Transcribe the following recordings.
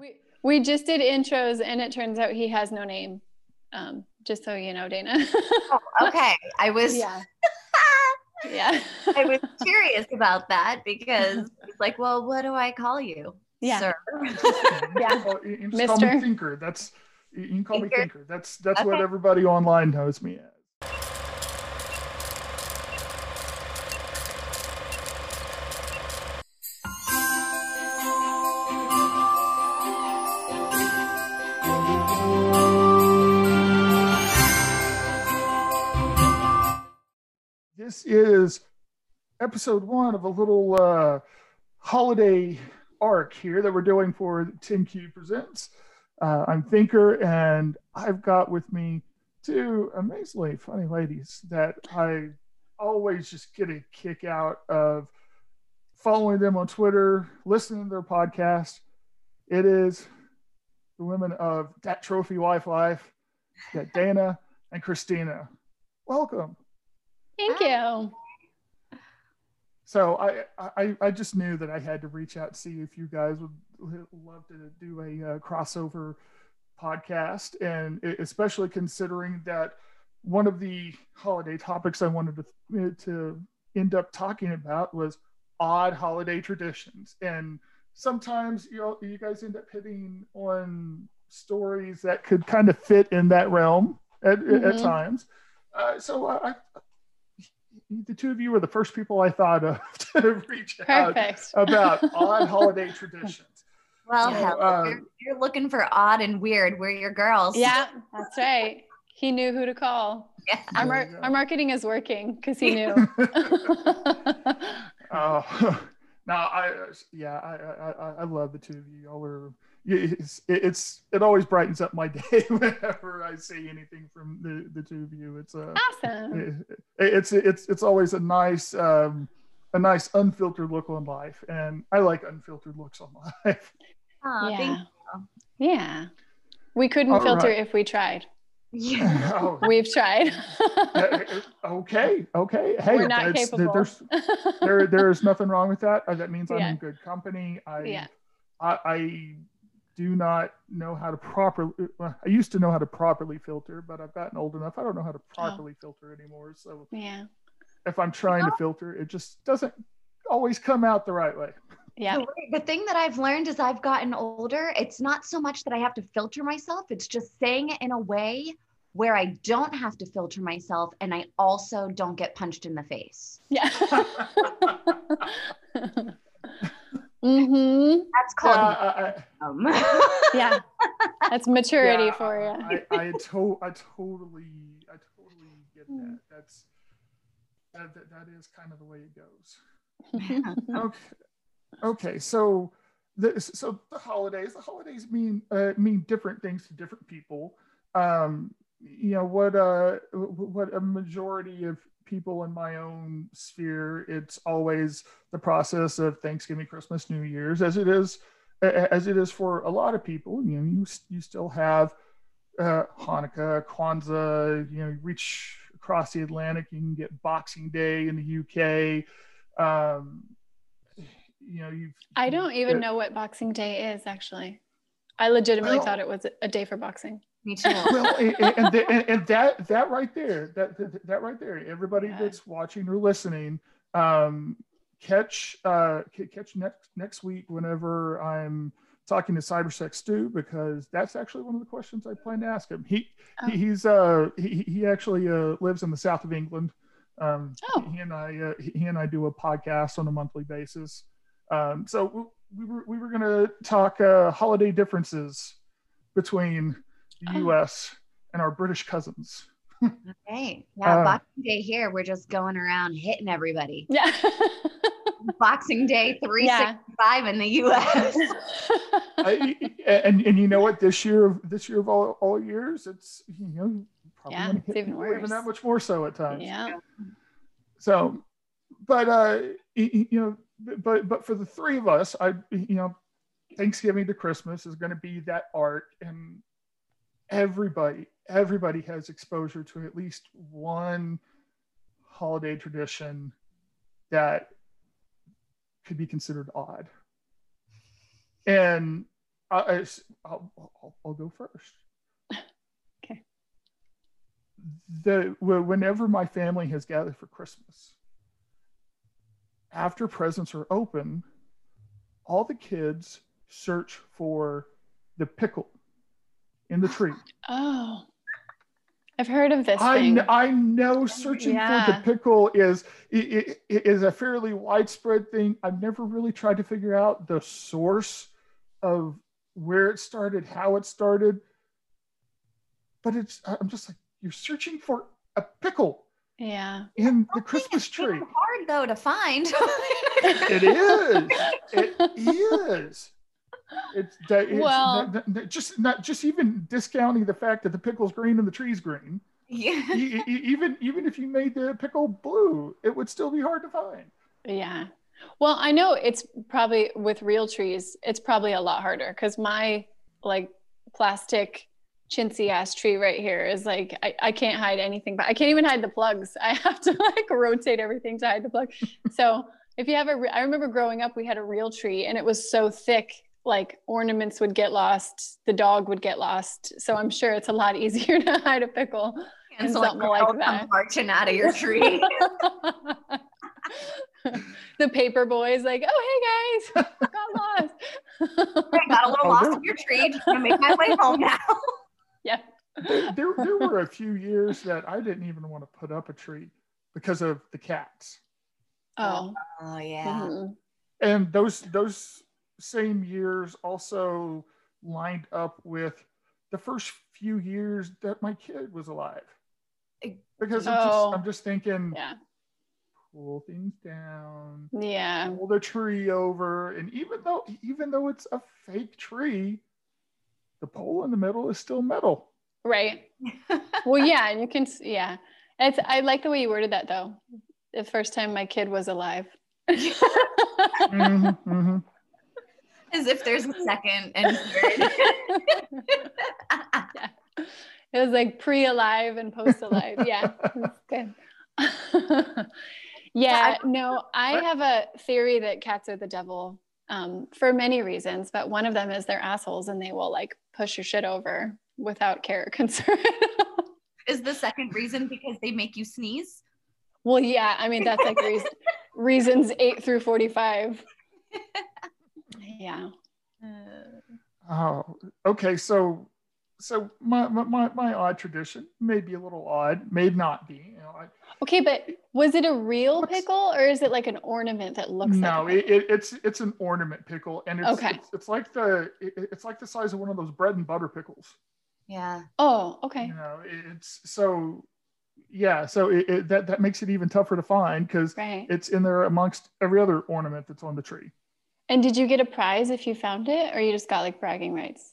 We we just did intros, and it turns out he has no name. Um, just so you know, Dana. oh, okay, I was. Yeah. yeah. I was curious about that because it's like, well, what do I call you? Yeah. Sir. Yeah. Well, you can just call Mister. me Thinker. That's you can call me Thinker? Thinker. That's that's what everybody online knows me as. This is episode one of a little uh, holiday arc here that we're doing for Tim Q Presents. Uh, I'm Thinker, and I've got with me two amazingly funny ladies that I always just get a kick out of following them on Twitter, listening to their podcast. It is the women of That Trophy Wife Life, that Dana and Christina. Welcome. Thank you. So I, I I just knew that I had to reach out and see if you guys would love to do a uh, crossover podcast, and especially considering that one of the holiday topics I wanted to to end up talking about was odd holiday traditions, and sometimes you know, you guys end up hitting on stories that could kind of fit in that realm at, at Mhm. times. Uh, so I the two of you were the first people I thought of to reach out Perfect. about odd holiday traditions. Well, Yeah. hell, Um, you're, you're looking for odd and weird. We're your girls. Yeah, that's right. He knew who to call. Yeah. Our, mar- our marketing is working because he knew. Oh, now I yeah, I, I I I love the two of you. Y'all are it's it's it always brightens up my day whenever I see anything from the the two of you. It's uh awesome. it- it's it's it's always a nice um a nice unfiltered look on life, and I like unfiltered looks on life. Aw, yeah. thank Yeah. We couldn't All filter right. if we tried. you. Oh, We've tried. okay, okay. Hey, We're not capable. There's there there is nothing wrong with that. Uh, that means I'm Yeah. in good company. I, Yeah. I I do not know how to properly. Well, I used to know how to properly filter, but I've gotten old enough. I don't know how to Oh. properly filter anymore. So yeah. if I'm trying to filter, it just doesn't always come out the right way. Yeah. The, the thing that I've learned as I've gotten older, it's not so much that I have to filter myself, it's just saying it in a way where I don't have to filter myself and I also don't get punched in the face. Yeah. mm-hmm. That's Yeah, called I, um, Yeah. That's maturity yeah, for you. I, I, to, I totally, I totally get that. That's that, that, that is kind of the way it goes. okay okay so the so the holidays the holidays mean uh, mean different things to different people um you know what uh what a majority of people in my own sphere it's always the process of thanksgiving christmas new year's as it is as it is for a lot of people you know you, you still have uh, hanukkah kwanzaa you know you reach across the atlantic you can get boxing day in the uk um you know you I don't even know what Boxing Day is actually. I legitimately Well- thought it was a day for boxing. Me too. well and, and, and, that that right there that that, right there everybody Yeah. that's watching or listening um catch uh catch next next week whenever i'm talking to cybersex stu because that's actually one of the questions i plan to ask him he, Oh. he he's uh he, he actually uh lives in the south of england um Oh. he and i uh, he and i do a podcast on a monthly basis um so we were we were gonna talk uh holiday differences between the Oh. us and our british cousins Right. Yeah. Uh, Boxing Day here, we're just going around hitting everybody. Yeah. Boxing Day yeah. 365 in the US. I, and and you know what? This year, this year of all, all years, it's you know probably Yeah, it's even people worse. that much more so at times. yeah. So, but uh, y- y- you know, but but for the three of us, I you know, Thanksgiving to Christmas is going to be that arc, and everybody everybody has exposure to at least one holiday tradition that could be considered odd. And I, I, I'll, I'll, I'll go first. Okay. The whenever my family has gathered for Christmas, after presents are open, all the kids search for the pickle in the tree. Oh, I've heard of this I, thing. kn- I know searching for the pickle is i- i- i- is a fairly widespread thing. I've never really tried to figure out the source of where it started, how it started. But it's I'm just like you're searching for a pickle yeah. in the Christmas it's tree. hard though to find. It is. It is. It's, it's Well- not- not- just not just even discounting the fact that the pickle's green and the tree's green. yeah. E- e- even even if you made the pickle blue, it would still be hard to find. Yeah. Well, I know it's probably with real trees, it's probably a lot harder because my like plastic chintzy ass tree right here is like I, I can't hide anything, but I can't even hide the plugs. I have to like rotate everything to hide the plug. So if you have a, re- I remember growing up, we had a real tree and it was so thick, like ornaments would get lost, the dog would get lost. So I'm sure it's a lot easier to hide a pickle. And And so like, something like girl come that. marching out of your tree. the paper boy is like, oh hey guys, got lost. I got a little Oh, lost no. in your tree. Just gonna make my way home now. yeah. There, there, there were a few years that I didn't even want to put up a tree because of the cats. Oh. Oh yeah. mhm. And those those same years also lined up with the first few years that my kid was alive. Because I'm, Oh. just, I'm just thinking, Yeah. pull things down, Yeah. pull the tree over, and even though even though it's a fake tree, the pole in the middle is still metal. Right. Well, yeah, and you can, yeah. It's, I like the way you worded that though. The first time my kid was alive. Mhm, mhm. As if there's a second and third. It was like pre alive and post alive. Yeah. Good. yeah. No, I have a theory that cats are the devil um, for many reasons, but one of them is they're assholes and they will like push your shit over without care or concern. Is the second reason because they make you sneeze? well, yeah. I mean, that's like reason, reasons eight through 45. Yeah. Uh, oh, okay. So, so my, my my my odd tradition may be a little odd, may not be. You know, I, Okay, but was it a real What's- pickle or is it like an ornament that looks no, like it, it, it's it's an ornament pickle, and it's Okay. it's, it's like the it, it's like the size of one of those bread and butter pickles. Yeah. Oh, okay. You know, it's so yeah. So it, it, that that makes it even tougher to find because Right. it's in there amongst every other ornament that's on the tree. And did you get a prize if you found it or you just got like bragging rights?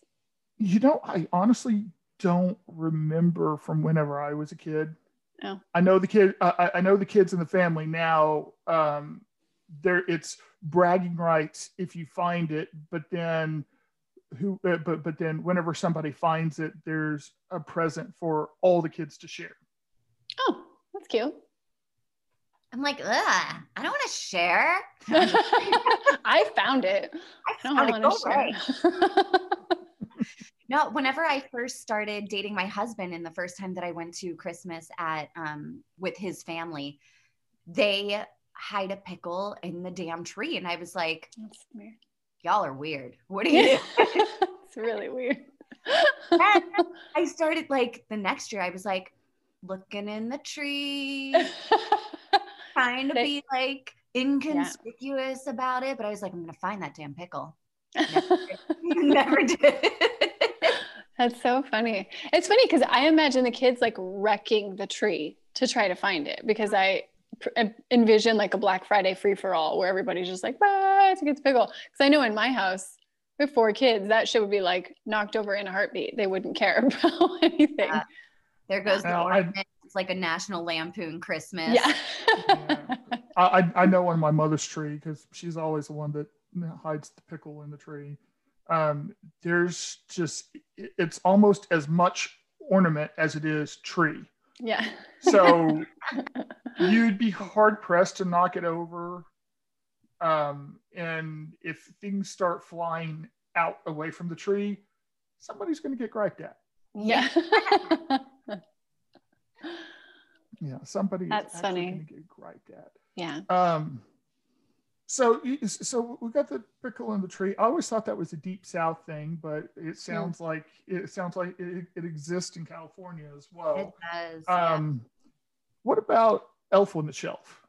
You know, I honestly don't remember from whenever I was a kid. Oh. I know the kid. I, I know the kids in the family now. Um, there, it's bragging rights if you find it, but then who? Uh, but but then whenever somebody finds it, there's a present for all the kids to share. Oh, that's cute. I'm like, ugh, I don't want to share. I found it. I I don't want to share. No, whenever I first started dating my husband, and the first time that I went to Christmas at um, with his family, they hide a pickle in the damn tree, and I was like, "Y'all are weird. What are you?" it's really weird. And I started like the next year. I was like looking in the tree, trying to They- be like inconspicuous about it, but I was like, "I'm gonna find that damn pickle." Never did. That's so funny. It's funny because I imagine the kids like wrecking the tree to try to find it because I pr- envision like a Black Friday free for all where everybody's just like, ah, it's a kid's pickle. Because I know in my house, we have four kids, that shit would be like knocked over in a heartbeat. They wouldn't care about anything. Yeah. There goes the Now, I- ornament. It's like a National Lampoon Christmas. Yeah. I I, I know on my mother's tree because she's always the one that hides the pickle in the tree. Um, there's just it's almost as much ornament as it is tree. yeah. So you'd be hard pressed to knock it over. Um, and if things start flying out away from the tree, somebody's going to get griped at. Yeah. Yeah, somebody That's funny. going to get griped at. yeah. Um, so so we got the pickle in the tree. I always thought that was a deep south thing, but it sounds like it sounds like it, it exists in California as well It well. does. yeah. Um, what about Elf on the Shelf?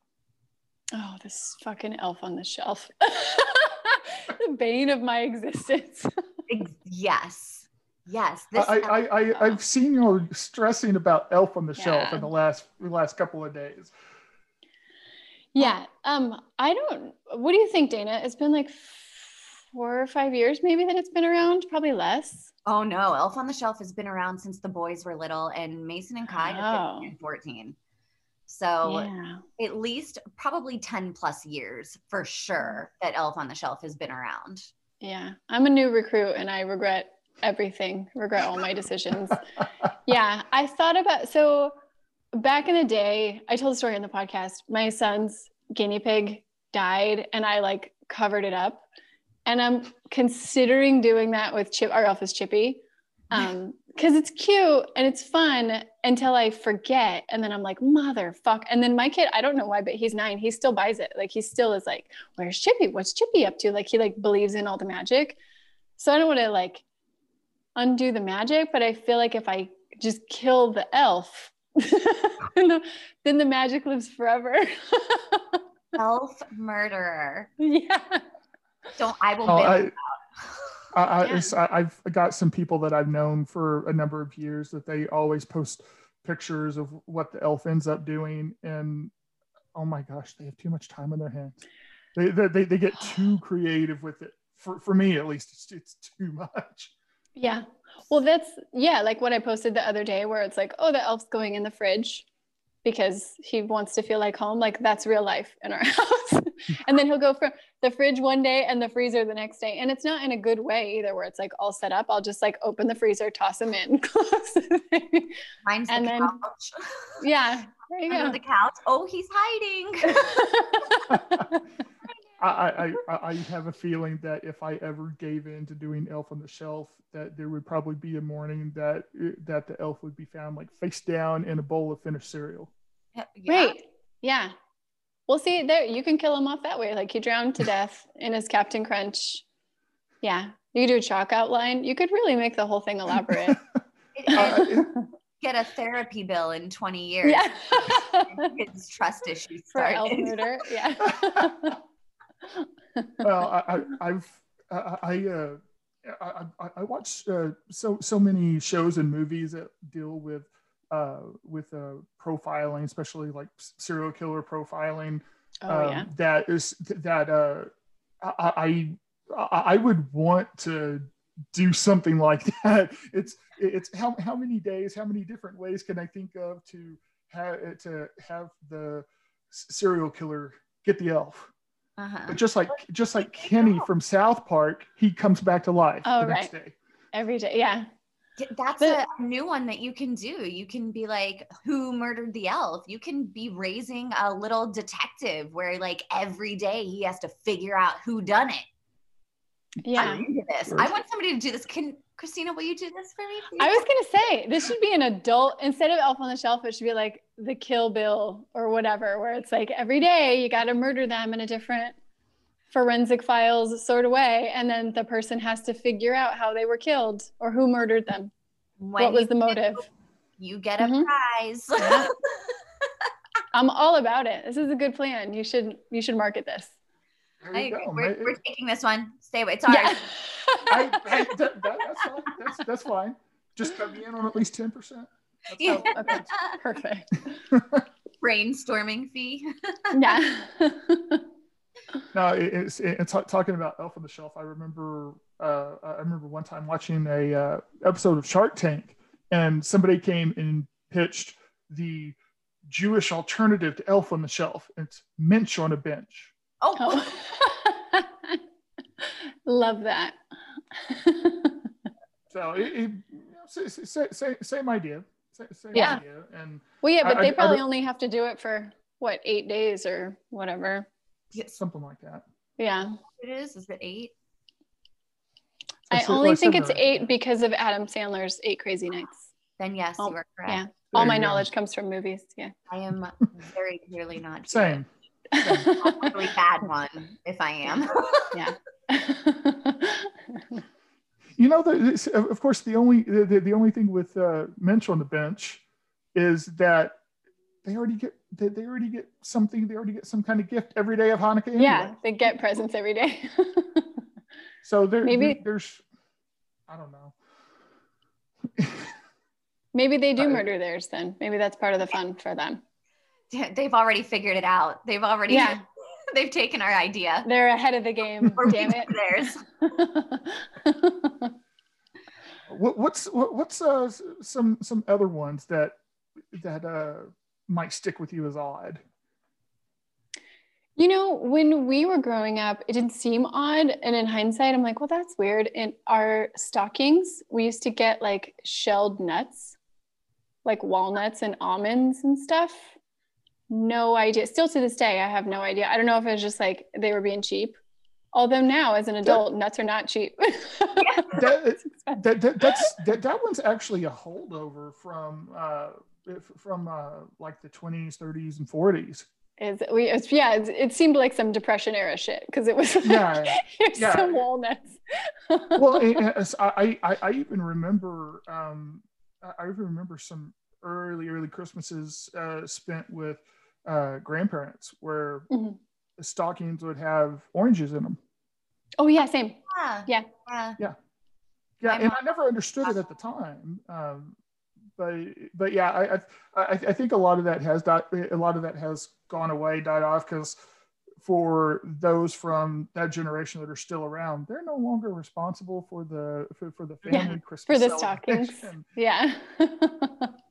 Oh, this fucking elf on the shelf. the bane of my existence. Yes. Yes. This I, I, I, I've seen you stressing about Elf on the Shelf in the last the last couple of days. Yeah. Um, I don't what do you think, Dana? It's been like four or five years maybe that it's been around, probably less. oh no, Elf on the Shelf has been around since the boys were little, and Mason and Kai are Oh. 15 and 14. So yeah. at least probably 10 plus years for sure that Elf on the Shelf has been around. Yeah. I'm a new recruit and I regret everything, regret all my decisions. yeah. I thought about so back in the day, I told a story on the podcast. My son's guinea pig died and I like covered it up. And I'm considering doing that with Chip, our elf is Chippy. Um, because it's cute and it's fun until I forget. And then I'm like, motherfuck. And then my kid, I don't know why, but he's nine. He still buys it. Like he still is like, where's Chippy? What's Chippy up to? Like he like believes in all the magic. So I don't want to like undo the magic, but I feel like if I just kill the elf, then, the, then the magic lives forever. Elf murderer. yeah. Don't I will Oh, bail I- you I, I, Yeah. it's- I, I've got some people that I've known for a number of years that they always post pictures of what the elf ends up doing, and oh my gosh, they have too much time on their hands. They they, they, they get too creative with it. For, for me, at least, it's, it's too much. Yeah. Well, that's, yeah, like what I posted the other day where it's like, oh, the elf's going in the fridge because he wants to feel like home. Like that's real life in our house. and then he'll go from the fridge one day and the freezer the next day. And it's not in a good way either, where it's like all set up. I'll just like open the freezer, toss him in, close the thing. Mine's the And then- couch. Yeah. There you Under go. the couch. Oh, he's hiding. I, I, I, I have a feeling that if I ever gave in to doing Elf on the Shelf, that there would probably be a morning that that the elf would be found like face down in a bowl of finished cereal. Yeah. Right. Yeah. Well, see, there you can kill him off that way. Like he drowned to death in his Captain Crunch. Yeah. You could do a chalk outline. You could really make the whole thing elaborate. Uh, Get a therapy bill in 20 years. yeah. His trust issues For elf murder. Yeah. Well, I, I, I've I I, uh, I, I, I watch uh, so so many shows and movies that deal with uh, with uh, profiling, especially like serial killer profiling. oh um, yeah. That is that uh, I, I I I would want to do something like that. It's it's how how many days, how many different ways can I think of to have to have the serial killer get the elf? Uh-huh. But just like just like Kenny from South Park, he comes back to life Oh, the next right. day. Every day. Yeah. Yeah, That's But- a new one that you can do. You can be like, who murdered the elf? You can be raising a little detective where like every day he has to figure out who done it. Yeah. I'm into this. I want somebody to do this. Can Christina, will you do this for me? Please? I was gonna say this should be an adult instead of Elf on the Shelf. It should be like the Kill Bill or whatever, where it's like every day you got to murder them in a different forensic files sort of way, and then the person has to figure out how they were killed or who murdered them. When what was you the do, motive? You get a Mhm. prize. Yeah. I'm all about it. This is a good plan. You should you should market this. There I you agree. go. We're, we're taking this one. Stay away. It's ours. Yeah. I, I, that, that, that's fine. That's, that's fine. Just cut me in on at least ten percent. Yeah. okay. Perfect. Brainstorming fee. Yeah. No, it, it's, it's ta- talking about Elf on the Shelf. I remember, uh, I remember one time watching a uh, episode of Shark Tank, and somebody came and pitched the Jewish alternative to Elf on the Shelf. It's Mensch on a bench. Oh, Oh. Love that. So it, it, you know, sa- sa- sa- sa- same idea. Same Yeah. idea. And well, yeah, but I- they probably don't- only have to do it for what eight days or whatever. yes. something like that. Yeah. It is. Is it eight? I said- only I think said it's that. eight because of Adam Sandler's Eight Crazy Nights. Then yes, Oh, you are correct. Yeah. All There my you go. knowledge comes from movies. Yeah. I am very clearly not Same. a really bad one if I am. yeah. You know, the, this- of of course, the only the, the- the only thing with uh, Mensch on the bench is that they already get they, they already get something. They already get some kind of gift every day of Hanukkah. Anyway. yeah. They get presents every day. So there, Maybe- there- there's, I don't know. Maybe they do Uh, murder theirs then. Maybe that's part of the fun for them. They've already figured it out. They've already Yeah. They've taken our idea. They're ahead of the game. Or Damn took theirs. it. What, what's what, what's uh, some some other ones that that uh, might stick with you as odd? You know, when we were growing up, it didn't seem odd. And in hindsight, I'm like, well, that's weird. In our stockings, we used to get like shelled nuts, like walnuts and almonds and stuff. No idea. Still to this day, I have no idea. I don't know if it was just like they were being cheap. Although now, as an adult, nuts are not cheap. That, that, that that's that, that one's actually a holdover from uh, from uh, like the 20s, 30s, and 40s. Is we? It's, yeah, it's, it seemed like some depression era shit because it was like, Yeah, here's yeah. some walnuts. well, and- and as I, I I even remember um, I I even remember some early early Christmases uh, spent with uh, grandparents where Mhm. the stockings would have oranges in them. oh yeah, same. Yeah. Yeah. Yeah. Yeah, My and mom- I never understood it at the time. Um, but but yeah, I, I I I think a lot of that has died, a lot of that has gone away, died off because for those from that generation that are still around, they're no longer responsible for the for, for the Yeah, family Christmas for the stockings. Yeah.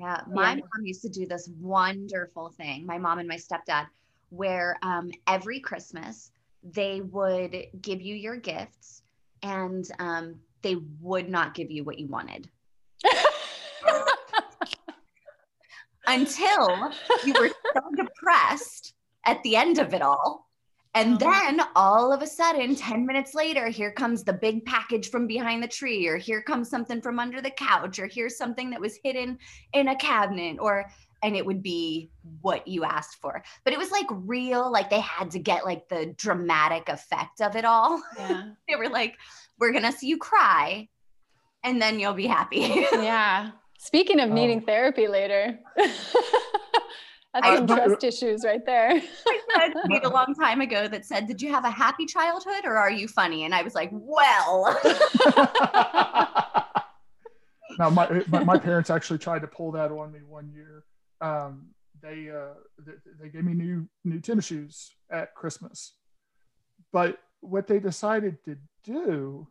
Yeah, my Yeah. mom used to do this wonderful thing, my mom and my stepdad, where um, every Christmas they would give you your gifts and um, they would not give you what you wanted until you were so depressed at the end of it all. And um, then all of a sudden, 10 minutes later, here comes the big package from behind the tree, or here comes something from under the couch, or here's something that was hidden in a cabinet, or and it would be what you asked for. But it was like real, like they had to get like the dramatic effect of it all. yeah. They were like, we're gonna see you cry, and then you'll be happy. Yeah. Speaking of Oh. needing therapy later, that's I- some but- trust issues right there. I said a long time ago that said, Did you have a happy childhood or are you funny? And I was like, Well, now my, my my parents actually tried to pull that on me one year. Um, they uh, they, they gave me new new tennis shoes at Christmas, but what they decided to do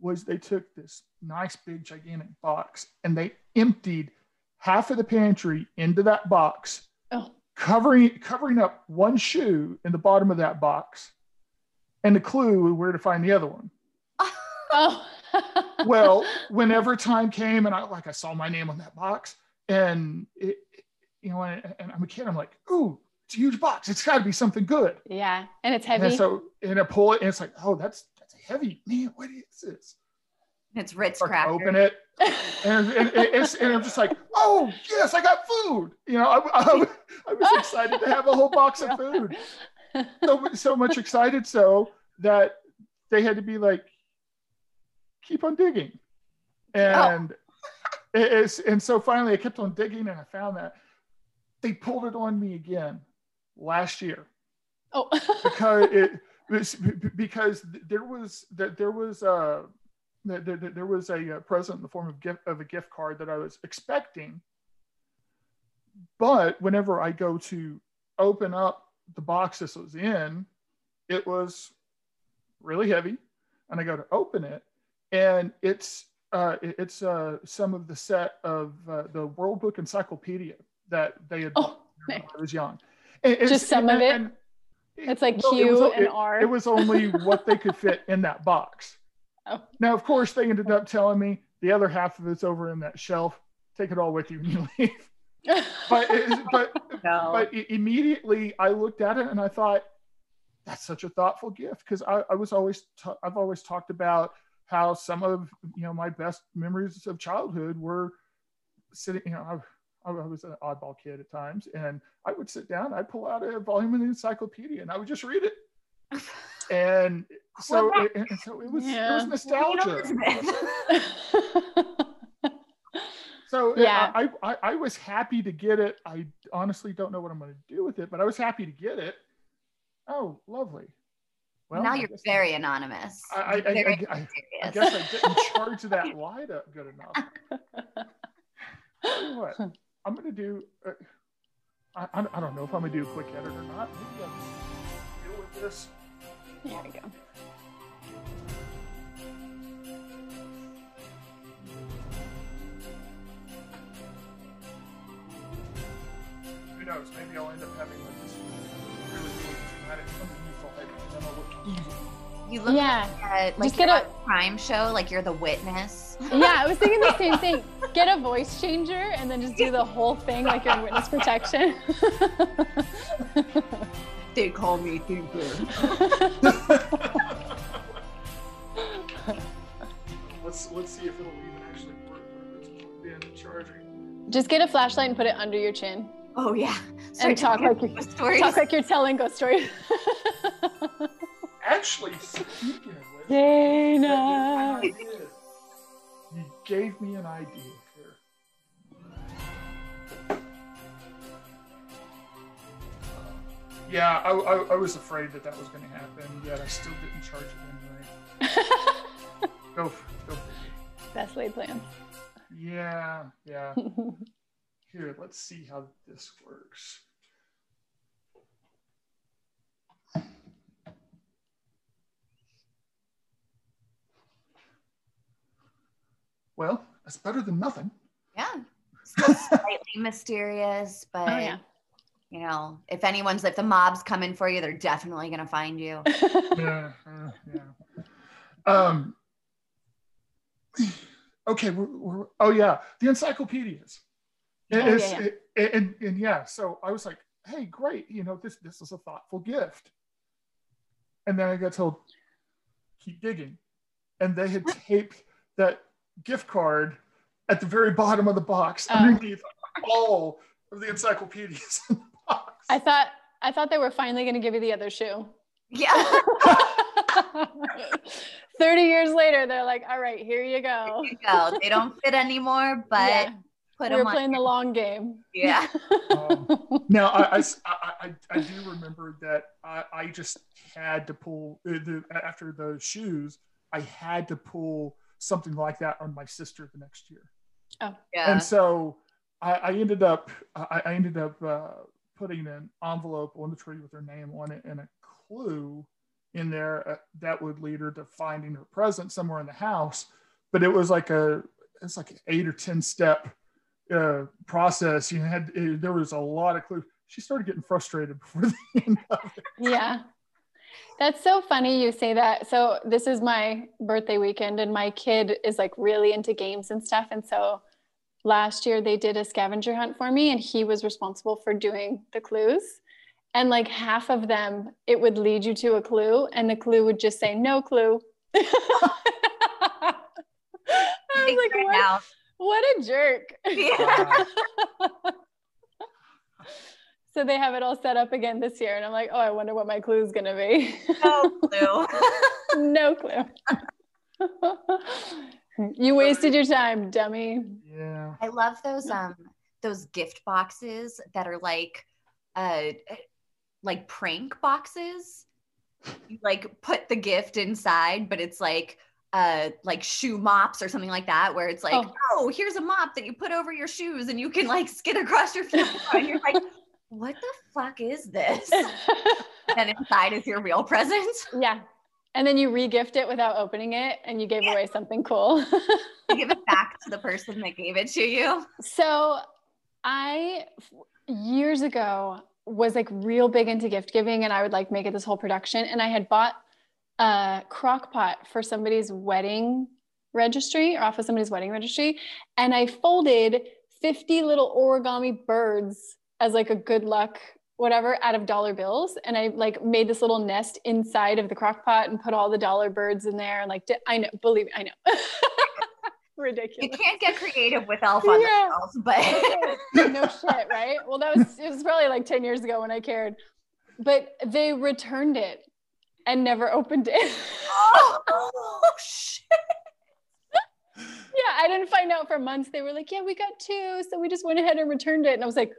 was they took this nice big gigantic box and they emptied half of the pantry into that box, Oh. covering covering up one shoe in the bottom of that box, and the clue where to find the other one Oh. well, whenever time came and I like I saw my name on that box and it, you know, and, and I'm a kid, I'm like, ooh, it's a huge box. It's got to be something good. yeah. And it's heavy. And so and I pull it and it's like, oh, that's that's a heavy, man. What is this? It's Ritz Start to cracker. open it and, and, and it's, and I'm just like, oh yes, I got food. You know, I, I, I was excited to have a whole box of food. So so much excited so that they had to be like, keep on digging, and it- it's and so finally I kept on digging and I found that they pulled it on me again last year oh. because it was because there was that there was uh there, there, there was a uh, present in the form of gift of a gift card that I was expecting, but whenever I go to open up the box this was in, it was really heavy, and I go to open it, and it's uh, it's uh, some of the set of uh, the World Book Encyclopedia that they had Oh, when. I was young. And it's- Just some of it? and- It's like well, it Q was- and it- R. It was only what they could fit in that box. Oh. Now, of course, they ended up telling me the other half of it's over in that shelf. Take it all with you when you leave. But but No. but immediately I looked at it and I thought, that's such a thoughtful gift because I, I was always I've always talked about how some of you know my best memories of childhood were sitting you know I, I was an oddball kid at times and I would sit down I'd pull out a volume of the encyclopedia and I would just read it and so Well, it, and so it was it was nostalgia so Yeah. I, I I was happy to get it I honestly don't know what I'm going to do with it but I was happy to get it oh lovely well now I you're guess- very anonymous. I, I, I, Very I, I, I guess I didn't charge that light up good enough. What, I'm gonna do. Uh, I, I I don't know if I'm gonna do a quick edit or not. Maybe I'll deal with this. There we go. Who knows? Maybe I'll end up having like this really really dramatic underneath all that, and then I'll look evil. You look Yeah. like, uh, like Just get a- a crime show, like you're the witness. Yeah, I was thinking the same thing. Get a voice changer and then just do the whole thing like you're in witness protection. They call me thinker. let's let's see if it'll even actually work when it's plugged in charging. just get a flashlight and put it under your chin. Oh yeah. And talk like you- ghost stories. Talk like you're telling ghost stories. Actually, speaking of which. Dana. You gave me an idea Yeah, I, I, I was afraid that that was going to happen, yet I still didn't charge it anyway. Go, f- go figure. Best laid plans. Yeah, yeah. Here, let's see how this works. Well, that's better than nothing. Yeah. Still slightly mysterious, oh, but oh yeah. You know, if anyone's if the mob's coming for you, they're definitely gonna find you. yeah, uh, yeah. Um. Okay. We're, we're, oh yeah, the encyclopedias. Oh, And, yeah, it's- and, and, and yeah, so I was like, hey, great. You know, this this is a thoughtful gift. And then I got told, keep digging, and they had taped that gift card at the very bottom of the box Oh. underneath all of the encyclopedias in the box. I thought I thought they were finally going to give you the other shoe. Yeah. 30 years later, they're like, all right, here you go. There you go. They don't fit anymore, but yeah, put we're them on. playing the long game. yeah. Um, Now, I do remember that I, I just had to pull uh, the, after the shoes. I had to pull something like that on my sister the next year, Oh, Yeah. and so I, I ended up I, I ended up uh, putting an envelope on the tree with her name on it and a clue in there uh, that would lead her to finding her present somewhere in the house. But it was like a it's like an eight or ten step uh, process. You had uh, there was a lot of clues. She started getting frustrated before the end of it. yeah. That's so funny you say that. So this is my birthday weekend and my kid is like really into games and stuff and so last year they did a scavenger hunt for me and he was responsible for doing the clues. And like half of them it would lead you to a clue and the clue would just say no clue. I was like what, what a jerk. Yeah. so they have it all set up again this year and I'm like, "Oh, I wonder what my clue is going to be." No clue. no clue. You wasted your time, dummy. Yeah. I love those um those gift boxes that are like uh like prank boxes. You like put the gift inside, but it's like uh like shoe mops or something like that where it's like, Oh. oh, here's a mop that you put over your shoes and you can like skid across your feet. and you're like, what the fuck is this? and inside is your real present. yeah. And then you regift it without opening it and you gave Yeah. away something cool. You give it back to the person that gave it to you. so I years ago was like real big into gift giving and I would like make it this whole production and I had bought a crock pot for somebody's wedding registry or off of somebody's wedding registry and I folded 50 little origami birds as like a good luck whatever out of dollar bills. And I like made this little nest inside of the crock pot and put all the dollar birds in there. And like did, I know believe me I know. Ridiculous. You can't get creative with elf on Yeah. the shelf but no shit right? Well that was it was probably like 10 years ago when I cared. But they returned it and never opened it. Oh, shit. yeah I didn't find out for months. They were like yeah we got two so we just went ahead and returned it. And I was like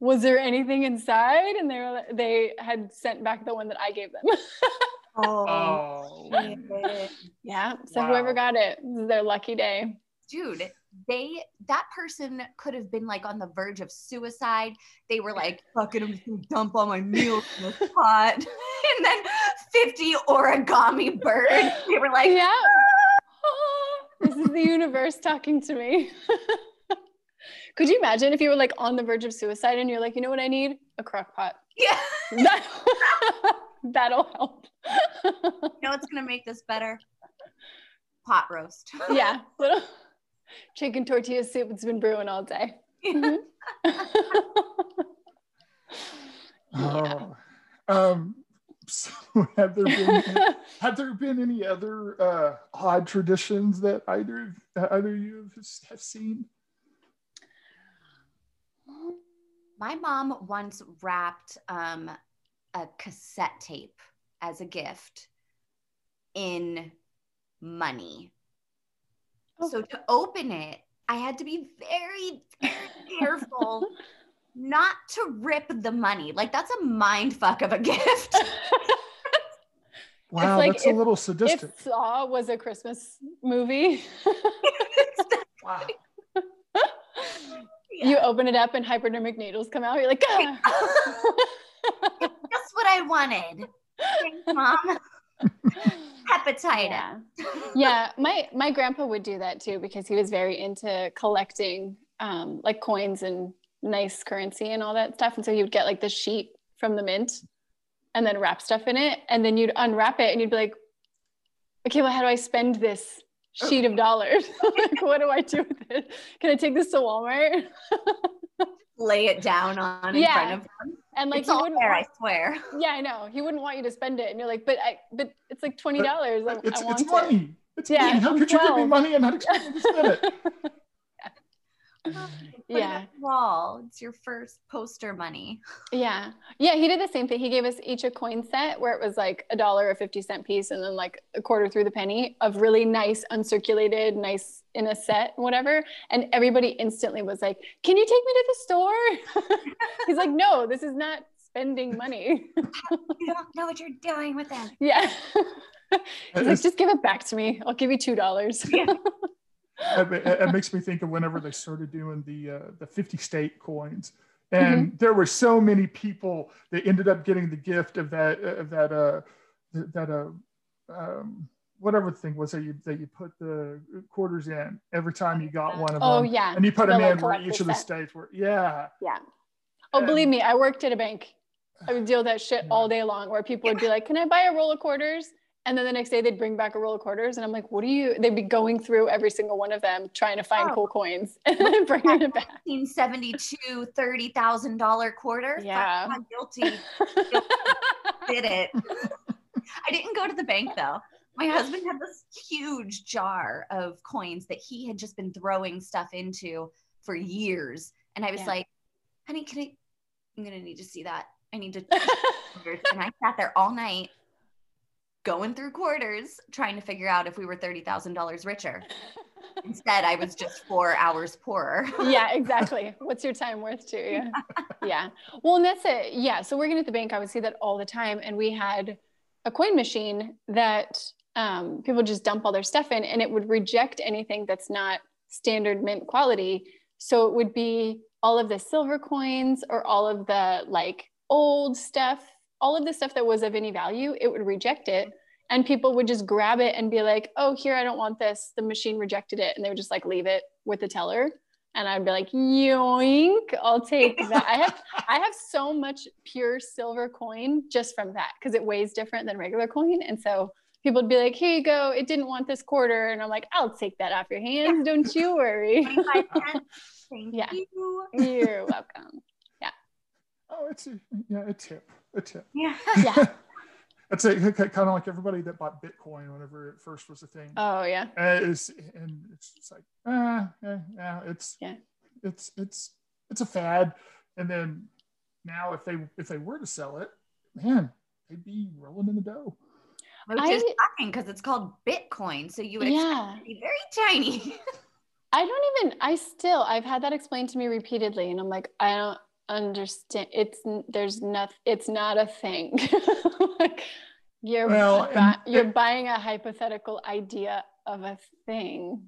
was there anything inside and they were, they had sent back the one that I gave them Oh, Oh, shit. Yeah. So Wow. whoever got it, this is their lucky day. dude they that person could have been like on the verge of suicide they were like "Fuck fucking i'm just gonna dump all my meals in this pot and then 50 origami birds they were like yeah. Ah. this is the universe talking to me. Could you imagine if you were like on the verge of suicide and you're like, you know what I need? A crock pot. yeah That, that'll help. you know what's gonna make this better pot roast yeah. Little chicken tortilla soup. It's been brewing all day. Mhm. Oh. Um, so have there been have there been any other uh, odd traditions that either either you have- have seen? My mom once wrapped um, a cassette tape as a gift in money Oh. So to open it, I had to be very, very careful not to rip the money. Like that's a mind fuck of a gift. Wow, like that's a if- little if sadistic. Saw was a Christmas movie, Wow. You open it up and hypodermic needles come out. You're like, ah. That's what I wanted. Thanks, mom. Hepatitis. yeah. yeah, my my grandpa would do that too because he was very into collecting um, like coins and nice currency and all that stuff. And so he would get like the sheet from the mint and then wrap stuff in it, and then you'd unwrap it and you'd be like, okay, well, how do I spend this sheet of dollars? like, what do I do with it? Can I take this to Walmart? Lay it down on in Yeah. front of them. And like it's he wouldn't there, want- I swear. yeah, I know. He wouldn't want you to spend it. And you're like, but I but it's like twenty dollars. I, It's, I want it's it. money. It's Yeah, money. How could you give me money and not expect me to spend it? Put it Yeah. wall. It's your first poster money. Yeah. Yeah. He did the same thing. He gave us each a coin set where it was like a dollar or 50 cent piece and then like a quarter through the penny of really nice, uncirculated, nice in a set, whatever. And everybody instantly was like, Can you take me to the store? He's like, No, this is not spending money. You don't know what you're doing with them. yeah. He's like, Just give it back to me. I'll give you $2. Yeah. It, it- makes me think of whenever they started doing the uh, the 50 state coins and there were so many people that ended up getting the gift of that of that uh that uh um whatever the thing was that you that you put the quarters in every time you got one of Oh, them Oh yeah. and you put The, them in where each of the states were yeah Yeah. Oh, Um, believe me, I worked at a bank. I would deal with that shit all day long where people would be like, Can I buy a roll of quarters? And then the next day they'd bring back a roll of quarters. And I'm like, What do you? They'd be going through every single one of them trying to find Oh. cool coins and then bringing it back. 1972 $30,000 quarter. Yeah. I'm guilty. Did it. I didn't go to the bank though. My husband had this huge jar of coins that he had just been throwing stuff into for years. And I was Yeah. like, honey, can I? I'm going to need to see that. I need to. and I sat there all night going through quarters trying to figure out if we were $30,000 richer. Instead, I was just four hours poorer. yeah, exactly. What's your time worth to you? Yeah. Well, and that's it. Yeah. So working at the bank, I would see that all the time. And we had a coin machine that um, people just dump all their stuff in and it would reject anything that's not standard mint quality. So it would be all of the silver coins or all of the like old stuff, all of the stuff that was of any value, it would reject it. And people would just grab it and be like, oh, here, I don't want this. The machine rejected it. And they would just like leave it with the teller. And I'd be like, yoink, I'll take that. I have I have so much pure silver coin just from that because it weighs different than regular coin. And so people would be like, here you go. It didn't want this quarter. And I'm like, I'll take that off your hands. Don't you worry. Thank Yeah. you. You're welcome. Yeah. Oh, it's a yeah, a tip. Yeah. Yeah. It's a, kind of like everybody that bought Bitcoin whenever it first was a thing. Oh yeah. Uh, it's, and it's just like, ah, yeah, yeah, it's, Yeah. it's, it's, it's a fad. And then now, if they if they were to sell it, man, they'd be rolling in the dough. Which I- is shocking because it's called Bitcoin. So you would Yeah. be very tiny. I don't even. I still. I've had that explained to me repeatedly, and I'm like, I don't understand. It's there's nothing. It's not a thing. like you're Well, bu- and- you're buying a hypothetical idea of a thing.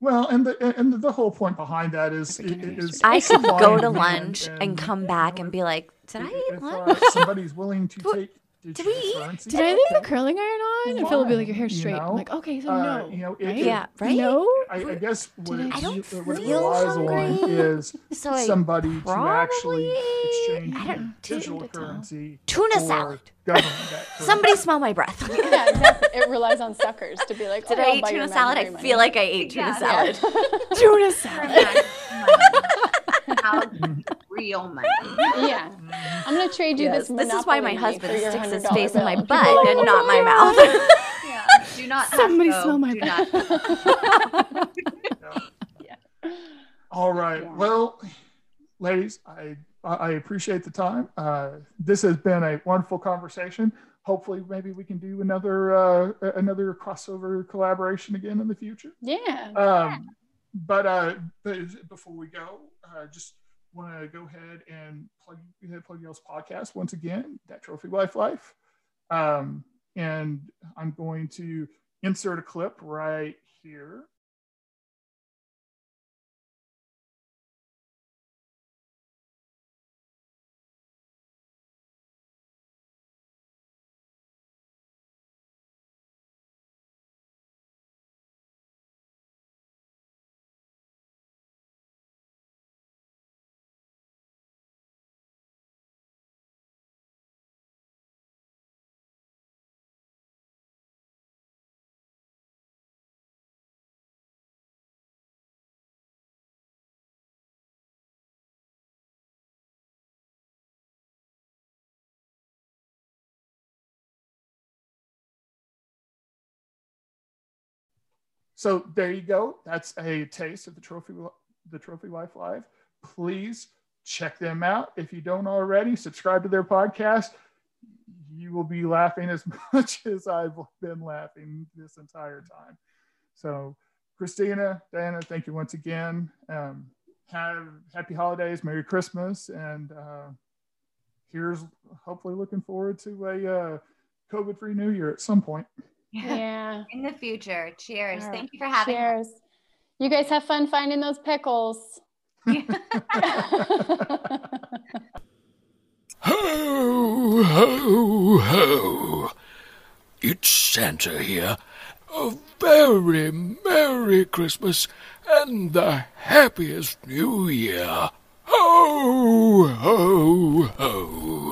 Well, and the and the whole point behind that is is I could go to lunch and come back and be like, did I eat lunch? somebody's willing to take did we eat? Did I leave the curling iron on? And Phil will be like, your hair's You straight. know, I'm like, okay, so uh, no. you know, it- right? it- Yeah, right? No. I, I guess what it, I don't what it feel relies on hungry, is So I somebody to actually exchange I don't- digital currency Tuna for salad. government. Somebody smell my breath. Yeah, exactly. It relies on suckers to be like, Did oh, I I'll eat buy your tuna salad? I feel like I ate tuna Yeah. salad. Tuna salad. How real money. yeah. I'm gonna trade you Yes, this. this is why my husband sticks his $100 face in my butt like, and not my "Oh, mouth. Yeah. Do not Somebody Costco. smell my Do breath. not. All right. Yeah. Well, ladies, I I appreciate the time. Uh, this has been a wonderful conversation. Hopefully, maybe we can do another uh, another crossover collaboration again in the future. Yeah. Um, but uh, before we go, uh, just want to go ahead and plug plug y'all's podcast once again. That Trophy Wife Life, um, and I'm going to insert a clip right here. So there you go. That's a taste of the trophy the Trophy Life Live. Please check them out. If you don't already, subscribe to their podcast. You will be laughing as much as I've been laughing this entire time. So, Christina, Diana, thank you once again. Um, have happy holidays, Merry Christmas, and uh, here's hopefully looking forward to a uh, COVID-free New Year at some point. Yeah. In the future. Cheers. All right. Thank you for having us. Cheers. You guys have fun finding those pickles. Ho, ho, ho. It's Santa here. A very Merry Christmas and the happiest New Year. Ho, ho, ho.